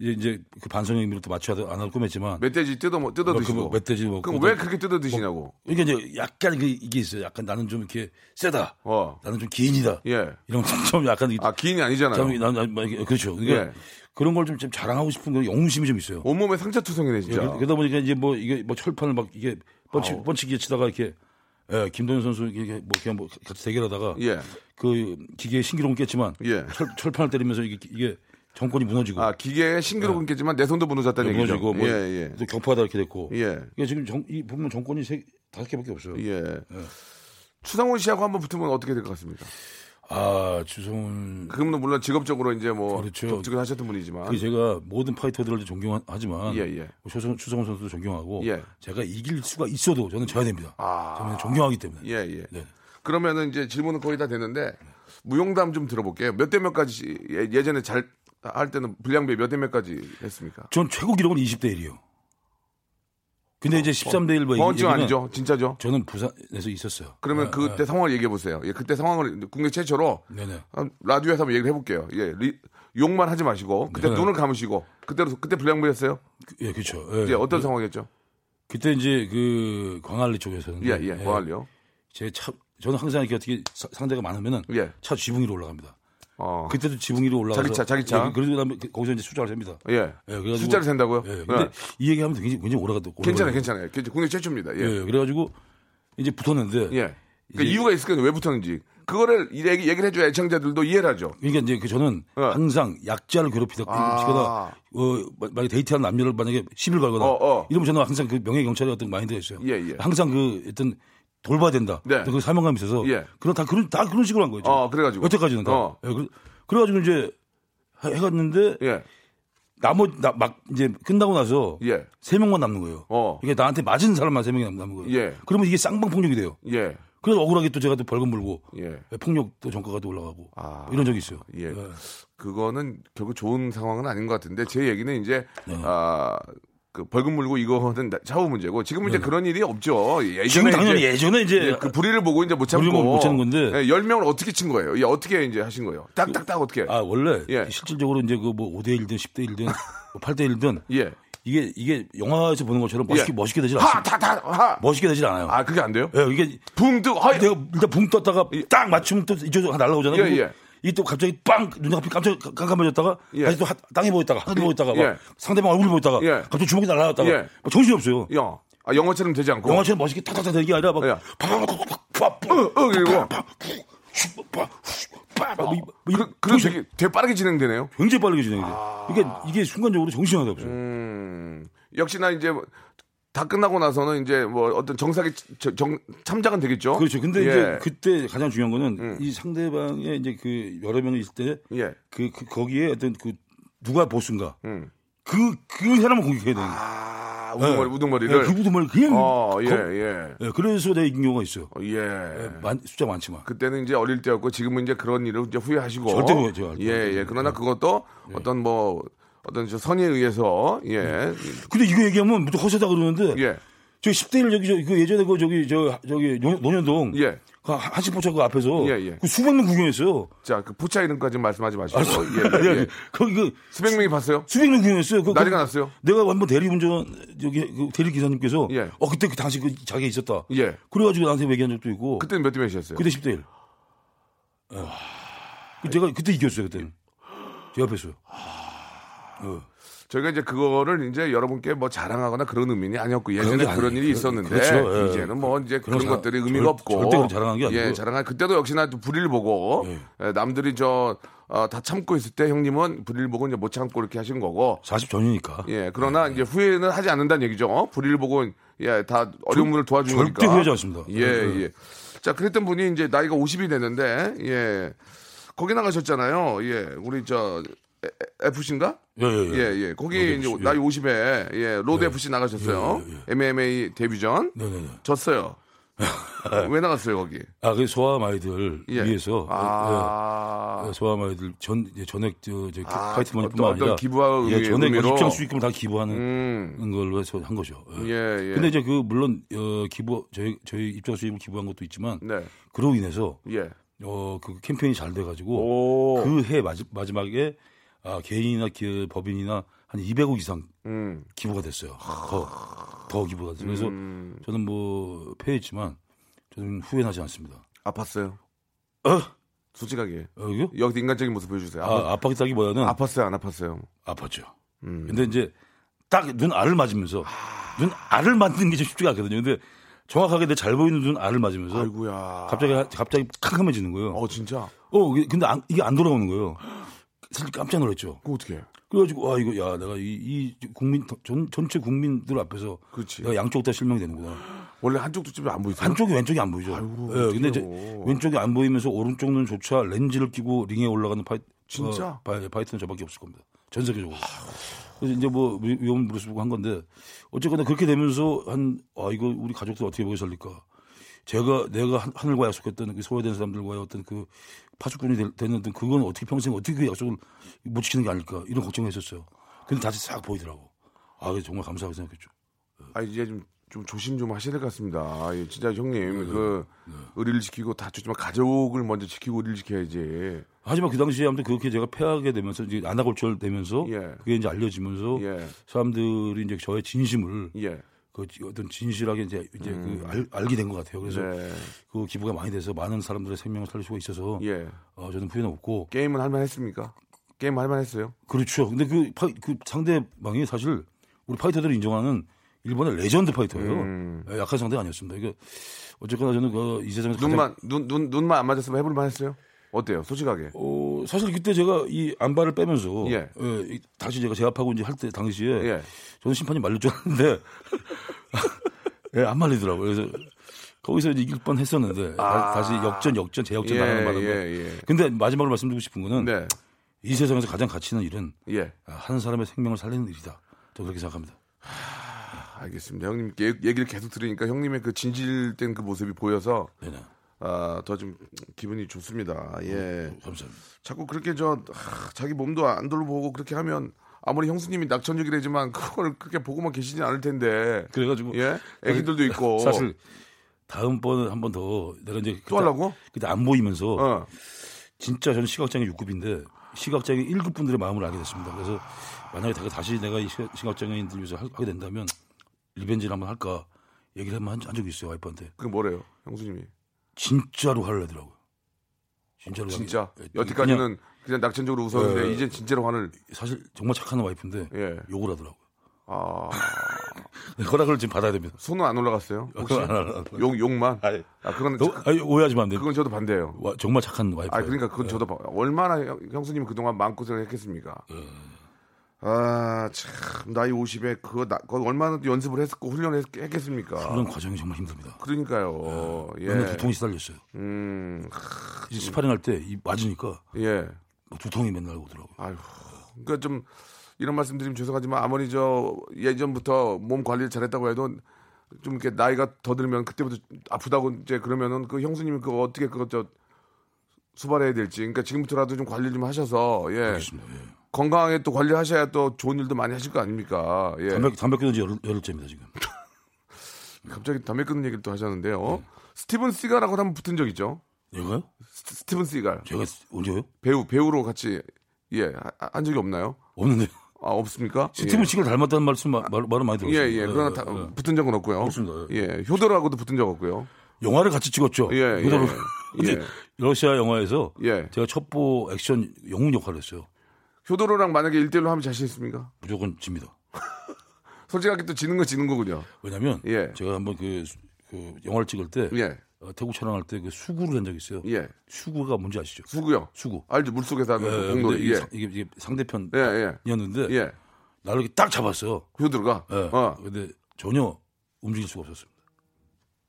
이제, 이제 그 반성의 의미로 또 맞춰야 안 하고 꾸몄지만 멧돼지 뜯어, 먹- 뜯어 그 드시고. 뭐 멧돼지 먹고 그럼 또- 왜 그렇게 뜯어 드시냐고. 이게 이제 약간 그 이게 있어요. 약간 나는 좀 이렇게 세다. 어. 나는 좀 기인이다. 예. 이런 좀 약간 이- 아, 기인이 아니잖아요. 난, 난, 이게- 그렇죠. 그러니까 예. 그런 걸 좀 자랑하고 싶은 그 영웅심이 좀 있어요. 온몸에 상처투성이네, 예, 진짜. 그러- 그러다 보니까 이제 뭐 이게 뭐 철판을 막 이게 펀치 아우. 펀치기에 치다가 이렇게 예, 김동현 선수 이게 뭐 그냥 뭐 같이 대결하다가 예. 그 기계에 신기록은 깼지만 예. 철, 철판을 때리면서 이게, 이게 정권이 무너지고 아, 기계에 신기록은 겠지만 내 손도 무너졌다는 얘기죠. 예. 무너지고 뭐 예, 또 격파하다 이렇게 됐고 예. 예. 이게 지금 정, 이 보면 정권이 세 다섯 개밖에 없어요. 예. 추상훈 씨하고 한번 붙으면 어떻게 될 것 같습니까? 아 주성훈 그분은 물론 직업적으로 이제 뭐 그렇죠. 격투기를 하셨던 분이지만 그 제가 모든 파이터들을 존경하지만 예, 예. 추성, 추성훈 선수도 존경하고 예. 제가 이길 수가 있어도 저는 져야 됩니다. 아. 저는 존경하기 때문에. 예, 예. 네. 그러면은 이제 질문은 거의 다 됐는데 무용담 좀 들어볼게요. 몇 대 몇까지 예- 예전에 잘 할 때는 불량배 몇 대 몇까지 했습니까? 전 최고 기록은 20대 1이요. 근데 이제 13대 1뭐 뻥언증 얘기는 아니죠? 진짜죠? 저는 부산에서 있었어요. 그러면 아, 그때 상황을 얘기해 보세요. 예, 그때 상황을 국내 최초로 아, 네네. 한 라디오에서 한번 얘기를 해 볼게요. 예, 리- 욕만 하지 마시고 그때 네. 눈을 감으시고 그때로 그때 불량배였어요? 그- 예, 그렇죠. 예. 예, 어떤 그- 상황이었죠? 그때 이제 그 광안리 쪽에서는 예, 예, 뭐할요? 제 차 저는 항상 이렇게 어떻게 사- 상대가 많으면은 예, 차 지붕 위로 올라갑니다. 어, 그때도 지붕 위로 올라가서 자기 차, 자기 차. 예, 그러고 나면 거기서 이제 숫자를 셉니다. 예, 예, 그래가지고 숫자를 센다고요? 예, 근데 예. 이 얘기하면 굉장히 굉장히 오래가 괜찮아요, 괜찮아요. 괜찮- 국내 최초입니다. 예, 예, 그래가지고 이제 붙었는데 예. 이제- 이유가 있을 거예요. 왜 붙었는지. 그거를 얘기, 얘기를 해줘야 애청자들도 이해를 하죠. 그러니까 이제 그 저는 어. 항상 약자를 괴롭히다 아. 시거나 어, 마- 만약에 데이트하는 남녀를 만약에 시비를 걸거나 어, 어. 이러면 저는 항상 그 명예 경찰의 어떤 마인드가 있어요. 예, 예. 항상 그 어떤 돌봐야 된다. 네. 그 사명감이 있어서 예. 그런 다 그런 다 그런 식으로 한 거죠. 어, 그래가지고. 여태까지는 다. 어. 예, 그래, 그래가지고 이제 해- 해갔는데 예, 나머지 나, 막 이제 끝나고 나서 예, 세 명만 남는 거예요. 어. 이게 나한테 맞은 사람만 세 명이 남- 남는 거예요. 예. 그러면 이게 쌍방 폭력이 돼요. 예, 그래서 억울하게 또 제가 또 벌금 물고 예. 폭력도 전과가 또 올라가고 아. 이런 적이 있어요. 예. 그거는 결국 좋은 상황은 아닌 것 같은데 제 얘기는 이제 네. 아. 그 벌금 물고 이거는 나- 차후 문제고 지금은 이제 그런 일이 없죠. 예전에 네. 지금 당연히 이제 예전에 이제 예, 그 불의를 보고 이제 못 참고 못 참는 건데. 예, 10명을 어떻게 친 거예요? 예, 어떻게 이제 하신 거예요? 딱딱딱 어떻게? 아 원래 예. 실질적으로 이제 그 뭐 5대 1든 10대 1든 뭐 8대 1든 예. 이게 이게 영화에서 보는 것처럼 멋있게 예. 멋있게 되질 타, 하. 멋있게 되질 않아요. 아, 그게 안 돼요? 예, 이게 붕 뜨고, 하, 내가 일단 붕 떴다가 딱 맞추면 또 이쪽으로 날라오잖아요. 예, 예. 이게 또 갑자기 빵눈 앞이 깜짝 깜깜해졌다가 예. 다시 또 하- 땅에 보였다가 하늘에 보였다가 막 예. 상대방 얼굴 보였다가 예. 갑자기 주먹이 날라왔다가 예. 막 정신이 없어요. 야, 아, 영화처럼 되지 않고. 영화처럼 멋있게 탁탁탁 되는 게 아니라 막 예. 팍팍팍팍팍 어, 어, 그리고. 그, 그럼 되게, 되게 빠르게 진행되네요. 굉장히 빠르게 진행이 돼. 이게 이게 순간적으로 정신이 하나도 없어요. 음, 역시나 이제 뭐 다 끝나고 나서는 이제 뭐 어떤 정상의 저- 정, 참작은 되겠죠. 그렇죠. 근데 예. 이제 그때 가장 중요한 거는 이 상대방의 이제 그 여러 명이 있을 때 예. 그, 그 거기에 어떤 그 누가 보수인가 음. 그, 그 사람을 공격해야 되는 거예요. 아, 우두머리, 우두머리를. 예, 그 우두머리 그냥. 어, 예, 거- 예. 예, 그래서 내가 이긴 경우가 있어요. 어, 예. 많- 숫자 많지만. 그때는 이제 어릴 때였고 지금은 이제 그런 일을 이제 후회하시고. 절대 후회하지 않아요. 예, 예. 그러나 그것도 어떤 뭐 어떤 저 선의에 의해서 예. 근데 이거 얘기하면 무슨 허세다 그러는데. 예. 저 10대 1 저기 저, 그 예전에 그 저기 저 저기 노- 논현동. 예. 그 한신포차 그 앞에서. 예, 예. 그 수백 명 구경했어요. 자, 그 포차 이름까지 말씀하지 마시고. 아, 예, 예, 예. 거기 그 수백 명이 봤어요? 수백 명 구경했어요. 그, 난리가 그- 났어요? 내가 한번 대리운전 저기 그 대리 기사님께서 예. 어 그때 그 당시 그 자기가 있었다. 예. 그래가지고 나한테 얘기한 적도 있고. 그때는 몇대 몇이었어요? 그때 10대 1. 그 제가 그때 이겼어요 그때는. 제 옆에서요. 어. 저희가 이제 그거를 이제 여러분께 뭐 자랑하거나 그런 의미는 아니었고 그런 예전에 게 그런 아니에요. 일이 그- 있었는데 그렇죠. 예. 이제는 뭐 이제 그런 그런 사- 것들이 의미가 절- 없고 절대 자랑한 게 아니고. 예, 자랑한 그때도 역시나 또 불의를 보고 예. 예, 남들이 저 어, 다 참고 있을 때 형님은 불의를 보고 이제 못 참고 이렇게 하신 거고 40 전이니까. 예 그러나 이제 후회는 하지 않는다는 얘기죠 어? 불의를 보고 예다 어려운 분을 도와준 절대 거니까 후회하지 않습니다. 예 예, 예. 자 그랬던 분이 이제 나이가 50이 됐는데 예 거기 나가셨잖아요 예 우리 저 FC인가? 예, 예, 예. 예, 예. 거기 이제 예. 나이 50에 예, 로드 FC 나가셨어요. 예, 예, MMA 데뷔전 네 네 네. 졌어요. 왜 나갔어요 거기? 아, 그 소아암 아이들 예. 위해서 아, 예, 소아암 아이들 전 전액 저, 저 아, fight 어떤- money뿐만 어떤 아니라 기부와 예, 전액? 입장 수익금을 다 기부하는 음, 걸로 해서 한 거죠. 예. 예, 예. 근데 이제 그 물론 어, 기부 저희 저희 입장 수익을 기부한 것도 있지만 네, 그로 인해서 예. 어, 그 캠페인이 잘 돼가지고 오, 그해 마지막에 아, 개인이나 기, 법인이나 한 200억 이상 음, 기부가 됐어요. 더, 더 기부가 됐어요. 그래서 음, 저는 뭐 패했지만 저는 후회하지 않습니다. 아팠어요. 어? 솔직하게 어, 이거? 여기 인간적인 모습 보여주세요. 아, 아팠다기보다는 아팠어요, 안 아팠어요? 아팠죠. 음. 근데 이제 딱 눈 알을 맞으면서 눈 알을 맞는 게 좀 쉽지가 않거든요. 근데 정확하게 내 잘 보이는 눈 알을 맞으면서 아이고야. 갑자기 갑자기 캄캄해지는 거예요. 어 진짜? 어, 근데 안- 이게 안 돌아오는 거예요. 사실 깜짝 놀랐죠. 그거 어떻게? 해? 그래가지고 와 이거 야 내가 이, 이 국민 전 전체 국민들 앞에서 그렇지. 내가 양쪽 다 실명이 되는구나. 원래 한쪽도 집에 안 보이세요? 한쪽이 왼쪽이 안 보이죠. 아이고, 예, 근데 이제. 왼쪽이 안 보이면서 오른쪽 눈조차 렌즈를 끼고 링에 올라가는 파이, 진짜? 어, 파이, 파이터는 저밖에 없을 겁니다. 전 세계적으로. 그래서 이제 뭐 위- 위험 무릎쓰고 한 건데 어쨌거나 그렇게 되면서 한 아 이거 우리 가족들 어떻게 보고 살릴까. 제가 내가 하- 하늘과 약속했던 그 소외된 사람들과의 어떤 그 파수꾼이 될- 되는 그건 어떻게 평생 어떻게 그 약속을 못 지키는 게 아닐까 이런 걱정을 했었어요. 근데 다시 싹 보이더라고. 아 정말 감사하게 생각했죠. 아 이제 좀, 좀 조심 좀 하셔야 될 것 같습니다. 아, 예, 진짜 형님 그 의리를 지키고 다 좋지만 가족을 먼저 지키고 의리를 지켜야지. 하지만 그 당시에 아무튼 그렇게 제가 패하게 되면서 이제 안하골절 되면서 예. 그게 이제 알려지면서 예, 사람들이 이제 저의 진심을 예. 그 어떤 진실하게 이제 이제 그 알, 알게 된 것 같아요. 그래서 음. 네. 그 기부가 많이 돼서 많은 사람들의 생명을 살릴 수가 있어서 예. 어, 저는 후회는 없고 게임은 할만했습니까? 게임 할만했어요. 그렇죠. 근데 그, 파, 그 상대방이 사실 우리 파이터들이 인정하는 일본의 레전드 파이터예요. 음. 예, 약한 상대가 아니었습니다. 이게 어쨌거나 저는 그 이 세상에서 눈만 눈, 눈 눈만 안 맞았으면 해볼 만했어요. 어때요? 솔직하게. 어, 사실 그때 제가 이 암바를 빼면서 예. 예, 이- 다시 제가 제압하고 이제 할 때 당시에 예. 저는 심판이 말릴 줄 알았는데 예, 안 말리더라고요. 그래서 거기서 이제 이길 뻔 했었는데 아. 다시 역전 역전 재역전 예, 당하는 바람에 예, 예. 근데 마지막으로 말씀드리고 싶은 거는 네. 이 세상에서 가장 가치 있는 일은 예. 아, 한 사람의 생명을 살리는 일이다. 저 그렇게 생각합니다. 알겠습니다. 형님 얘- 얘기를 계속 들으니까 형님의 그 진실된 그 모습이 보여서 네네. 아, 더 좀 기분이 좋습니다. 예. 감사합니다. 자꾸 그렇게 저 하, 자기 몸도 안 돌보고 그렇게 하면 아무리 형수님이 낙천적이라지만 그걸 그렇게 보고만 계시진 않을 텐데. 그래가지고 예? 애기들도 있고. 사실 다음번은 한번 더 내가 이제 또 하려고? 그때 안 보이면서 어. 진짜 저는 시각장애 6급인데 시각장애 1급 분들의 마음을 알게 됐습니다. 그래서 만약에 내가 다시 내가 이 시각- 시각장애인들 위해서 할- 하게 된다면 리벤지를 한번 할까 얘기를 한번 한, 한 적이 있어요 와이프한테 그 뭐래요, 형수님이? 진짜로 화를 내더라고요. 진짜로 진짜 예, 여태까지는 그냥, 낙천적으로 웃었는데 예. 이제 진짜로 화를 그냥 사실 정말 착한 와이프인데 예. 욕을 하더라고요. 아 허락을 지금 받아야 됩니다. 손은 안 올라갔어요. 혹시 안. 욕 욕만? 아니, 아 그건 너, 아니, 오해하시면 안 돼요. 그건 저도 반대예요. 와, 정말 착한 와이프. 아 그러니까 그건 저도 봐- 얼마나 형, 형수님이 그동안 마음고생을 했겠습니까? 아 참 나이 50에 그거 나, 그거 얼마나 또 연습을 했고 훈련을 했, 했겠습니까? 그런 과정이 정말 힘듭니다. 그러니까요. 맨날 예. 두통이 시달렸어요. 음, 이제 스파링 할때이 맞으니까 예. 뭐 두통이 맨날 오더라고요. 아유, 그러니까 좀 이런 말씀 드리면 죄송하지만 아무리 저 예전부터 몸 관리를 잘했다고 해도 좀 이렇게 나이가 더 들면 그때부터 아프다고 이제 그러면은 그 형수님이 그거 어떻게 그거 저 수발해야 될지 그러니까 지금부터라도 좀 관리 좀 하셔서 예 알겠습니다. 예. 건강하게 또 관리하셔야 또 좋은 일도 많이 하실 거 아닙니까 예 담배 담배 끊은 지 열흘, 열흘째입니다 지금. 갑자기 담배 끊는 얘기를 또 하셨는데요 네. 스티븐 시갈하고 한번 붙은 적 있죠 얘가요? 스- 스티븐 시갈 제가 언제요? 배우 배우로 같이 예 한 적이 없나요 없는데. 아 없습니까 스티븐 시갈 닮았다는 말씀 마- 말, 말은 많이 들었어요. 예, 예. 그러나 예, 다, 예. 붙은 적은 없고요. 없습니다. 예. 효도르하고도 붙은 적 없고요. 영화를 같이 찍었죠. 예, 예. 그다음에 예. 러시아 영화에서 예. 제가 첩보 액션 영웅 역할을 했어요. 효도로랑 만약에 1대1로 하면 자신 있습니까? 무조건 집니다. 솔직하게 또 지는 건 지는 거군요. 왜냐면 예. 제가 한번 그, 수- 그 영화를 찍을 때 예. 어, 태국 촬영할 때 그 수구를 한 적이 있어요. 예. 수구가 뭔지 아시죠? 수구요. 수구. 알죠. 물속에서 하는 예, 그 근데 공놀이. 이게, 예. 상- 이게, 이게 상대편이었는데 예, 예. 예. 나를 이렇게 딱 잡았어요. 효도가. 예. 어. 근데 전혀 움직일 수가 없었습니다.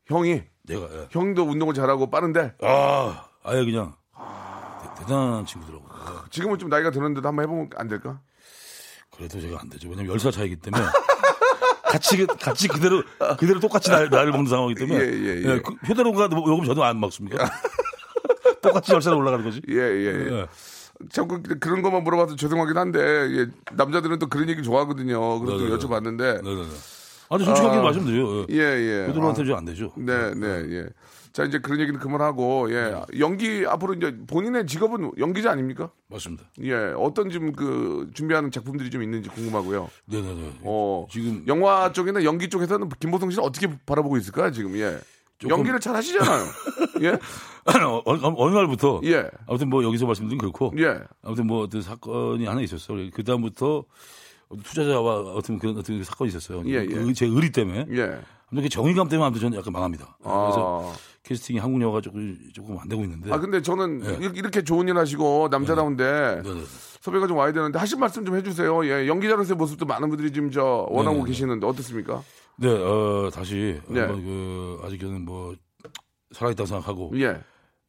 형이 내가 예. 형도 운동을 잘하고 빠른데 아 아예 그냥 대, 단한 친구더라고요. 예. 지금은 좀 나이가 드는데도 한번 해보면 안 될까? 그래도 제가 안 되죠. 왜냐면 10살 차이기 때문에. 같이, 그- 같이 그대로, 그대로 똑같이 날, 나를 먹는 상황이기 때문에. 예, 예, 예. 그 효대로가 요금 저도 안 먹습니까? 똑같이 10살 올라가는 거지. 예, 예, 예. 예. 자꾸 그런 것만 물어봐서 죄송하긴 한데 예. 남자들은 또 그런 얘기 좋아하거든요. 그래서 네, 네, 또 여쭤봤는데 네네네. 아니, 솔직하게 아. 말씀드려요 예, 예. 효대로한테 아. 좀안 되죠. 네, 네, 예. 자, 이제 그런 얘기는 그만하고, 예. 연기, 앞으로 이제 본인의 직업은 연기자 아닙니까? 맞습니다. 예. 어떤 지금 그 준비하는 작품들이 좀 있는지 궁금하고요. 네네네. 어, 지금 영화 쪽이나 연기 쪽에서는 김보성 씨는 어떻게 바라보고 있을까요, 지금? 예. 조금- 연기를 잘 하시잖아요. 예? 어, 어, 어느 날부터 예. 아무튼 뭐 여기서 말씀드리면 그렇고 예. 아무튼 뭐 어떤 사건이 하나 있었어요. 그 다음부터 투자자와 어떤 그런 어떤 그 사건이 있었어요. 예, 예. 그제 의리 때문에 예. 아무튼 그 정의감 때문에 아무튼 저는 약간 망합니다. 그래서 아. 캐스팅이 한국 영화가 조금 조금 안 되고 있는데. 아, 근데 저는 예. 이렇게- 좋은 일 하시고 남자다운데 네네. 섭외가 좀 와야 되는데 하실 말씀 좀 해주세요. 예. 연기자로서의 모습도 많은 분들이 지금 저 원하고 네네. 계시는데 어떻습니까? 네, 어, 다시 네. 한번 그 아직 저는 뭐 살아있다고 생각하고 예.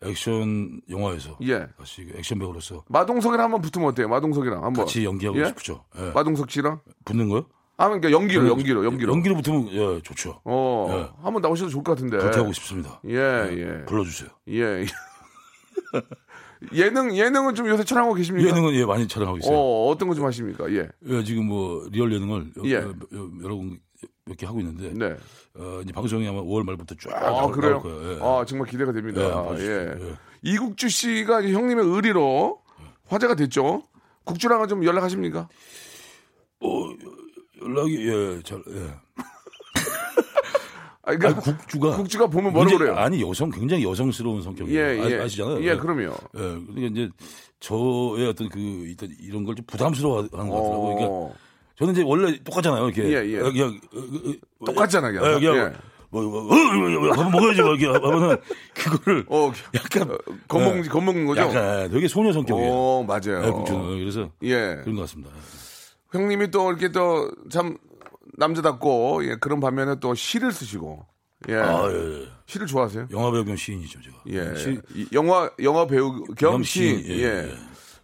액션 영화에서 예. 다시 그 액션 배우로서 마동석이랑 한번 붙으면 어때요? 마동석이랑 한번. 같이 연기하고 예? 싶죠. 예. 마동석 씨랑? 붙는 거요? 아, 그러니까 연기로, 연기로, 연기로. 연기로 붙으면 예, 좋죠. 어, 예. 한번 나오셔도 좋을 것 같은데. 그렇게 하고 싶습니다. 예, 예. 불러주세요. 예. 예능, 예능은 좀 요새 촬영하고 계십니까? 예능은 예 많이 촬영하고 있어요. 어, 어떤 거 좀 하십니까? 예. 예, 지금 뭐 리얼 예능을 여- 예. 여- 여- 여러 몇 개 하고 있는데 네. 어, 이제 방송이 아마 5월 말부터 쫙 아, 나올, 그래요? 나올 거예요. 예. 아, 정말 기대가 됩니다. 예, 예. 봐주십시오. 예. 이국주 씨가 형님의 의리로 화제가 됐죠. 국주랑은 좀 연락하십니까? 어, 연락이 예, 잘 예. 아, 아니, 그러니까 국주가 국주가 보면 뭐라 굉장히- 그래요? 아니 여성 굉장히 여성스러운 성격이에요. 예, 예. 아, 시잖아요 예, 그럼요. 예, 그러니까 이제 저의 어떤 그 일단 이런 걸 좀 부담스러워하는 것 같더라고요. 그러니까 어, 저는 이제 원래 똑같잖아요. 이렇게 예, 예. 그냥 어, 어, 어, 똑같잖아요, 예, 그냥. 그냥 예. 뭐, 뭐, 어, 어, 어, 한번 먹어야지, 막 이렇게 하면은 그거를 어, 약간 겁먹, 예, 겁먹는 거죠? 약간 되게 소녀 성격이에요. 어, 맞아요. 예, 국주는 그래서 예. 그런 것 같습니다. 형님이 또 이렇게 또 참 남자답고 예, 그런 반면에 또 시를 쓰시고 예. 아, 예, 예. 시를 좋아하세요? 영화 배우 겸 시인이죠, 제가. 예. 시, 이 영화 영화 배우 겸 겸 시인. 시인, 예. 예, 예.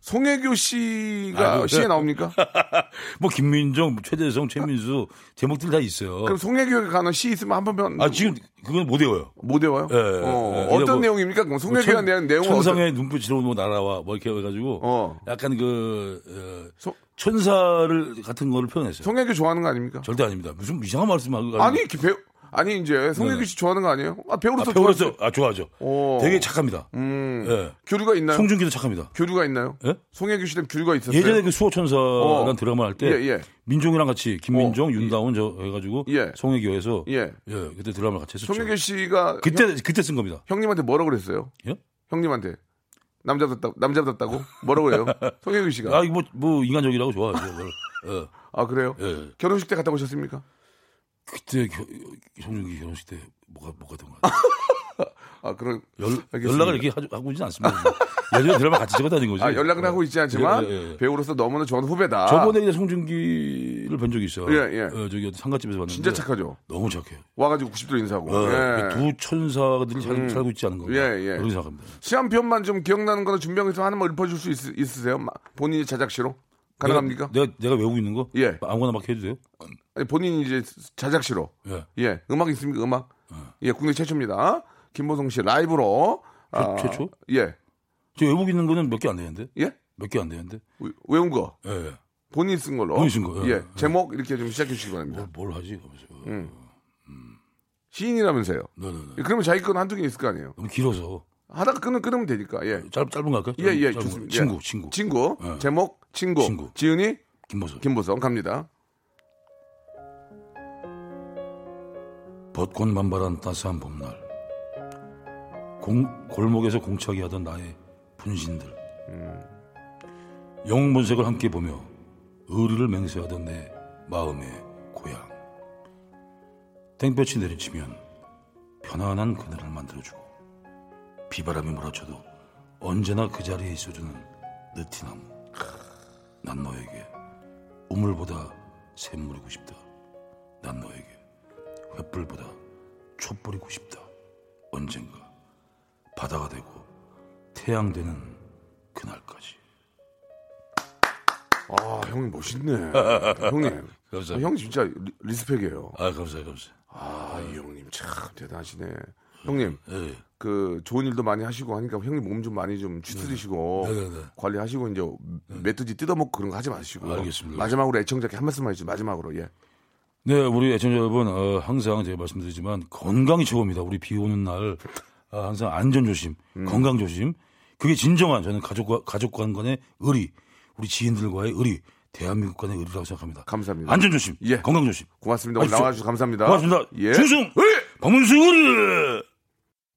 송혜교 씨가 아이고, 시에 네. 나옵니까? 뭐 김민정, 최대성, 최민수 제목들 다 있어요. 그럼 송혜교에 관한 시 있으면 한 번만 아 지금 그건 못 외워요. 못 외워요? 예, 예, 어, 예. 어떤 뭐- 내용입니까? 그럼 송혜교에 천- 대한 내용은 천상의 눈빛으로 뭐 날아와 뭐 이렇게 해가지고 어. 약간 그 어, 소- 천사를 같은 거를 표현했어요. 어떤... 송혜교 좋아하는 거 아닙니까? 절대 아닙니다. 무슨 이상한 말씀하고 아니 그 배우 아니 이제 송혜교 씨 좋아하는 거 아니에요? 아 아, 배우로서 배우로서 좋아하죠. 아 좋아하죠. 오. 되게 착합니다. 음. 예. 교류가 있나요? 송중기도 착합니다. 교류가 있나요? 예? 송혜교 씨랑 교류가 있었어요. 예전에 그 수호천사라는 어. 드라마 할때 예, 예. 민종이랑 같이 김민종, 어. 윤다운 저 해가지고 예. 송혜교에서 예. 예, 그때 드라마를 같이 했었죠. 송혜교 씨가 그때 그때 쓴 겁니다. 형, 님한테 뭐라고 그랬어요? 예? 형님한테 남자답다 남자답다고 뭐라고 그래요? 송혜교 씨가 아, 이거 뭐, 뭐 인간적이라고 좋아하죠. 예. 아 그래요? 예. 결혼식 때 갔다 오셨습니까? 그때 겨, 송중기 결혼식 때 뭐가 뭐가 된 거야? 아 그런 연. 연락을 이렇게 하, 하고 있지는 않습니다. 예전에 드라마 같이 찍었다는 거지. 아 연락은 예. 하고 있지 않지만 예, 예, 예. 배우로서 너무나 좋은 후배다. 저번에 이제 송중기를 본 적이 있어요. 예, 예. 어, 저기 상가집에서 봤는데 진짜 착하죠. 너무 착해요. 와가지고 90도 인사하고. 어, 예. 두 천사들이 살, 음. 살 고 있지 않은 건가? 예, 예. 그런 생각합니다. 시한 편만 좀 기억나는 거나 준비해서 하나만 읊어줄 수 있, 있으세요? 마- 본인이 자작시로 가능합니까? 내가, 내가, 내가 외우고 있는 거? 예. 아무거나 막 해도 돼요? 아니, 본인이 이제 자작시로. 예. 예, 음악 있습니까? 음악? 예, 국내 최초입니다. 김보성 씨 라이브로. 아, 최- 최초? 예, 저 외우고 있는 거는 몇 개 안 되는데? 예, 몇 개 안 되는데? 외- 외운 거. 예. 예. 본인 쓴 걸로. 본인 쓴 거, 예. 예, 제목 이렇게 좀 시작해 주시기 바랍니다. 뭘, 뭘 하지? 음. 시인이라면서요. 네네네. 예, 그러면 자기 건 한두 개 있을 거 아니에요. 너무 길어서. 하다가 끊으면, 끊으면 되니까. 예. 짧, 짧은 거 할까요? 예, 예, 짧은. 좋습니다. 친구, 예. 친구. 친구. 예. 제목, 친구. 친구. 지은이, 김보석. 김보성 갑니다. 벚꽃 만발한 따스한 봄날. 공- 골목에서 공차기 하던 나의 분신들. 영문색을 함께 보며 의리를 맹세하던 내 마음의 고향. 땡볕이 내리치면 편안한 그늘을 만들어주고 비바람이 몰아쳐도 언제나 그 자리에 있어주는 느티나무. 난 너에게 우물보다 샘물이고 싶다. 난 너에게 횃불보다 촛불이고 싶다. 언젠가 바다가 되고 태양 되는 그날까지. 아, 형님 멋있네. 형님. 감사합니다. 아, 형 진짜 리, respect이에요. 아 감사해요, 감사해요. 아, 이 형님 참 대단하시네. 형님, 예, 그 좋은 일도 많이 하시고 하니까 형님 몸 좀 많이 좀 추스리시고 네, 네, 네. 관리하시고 이제 멧돼지 뜯어먹고 그런 거 하지 마시고. 알겠습니다. 마지막으로 애청자께 한 말씀만 해주세요. 마지막으로 예. 네, 우리 애청자 여러분, 어, 항상 제가 말씀드리지만 건강이 최고입니다. 우리 비 오는 날 어, 항상 안전 조심, 음. 건강 조심. 그게 진정한 저는 가족과 가족 간의 의리, 우리 지인들과의 의리, 대한민국 간의 의리라고 생각합니다. 감사합니다. 안전 조심, 예. 건강 조심. 고맙습니다. 오늘? 나와주셔서 감사합니다. 고맙습니다. 예. 충성, 박문수 의리.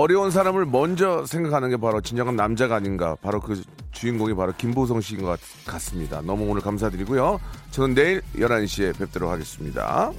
어려운 사람을 먼저 생각하는 게 바로 진정한 남자가 아닌가. 바로 그 주인공이 바로 김보성 씨인 것 같- 같습니다. 너무 오늘 감사드리고요. 저는 내일 11시에 뵙도록 하겠습니다.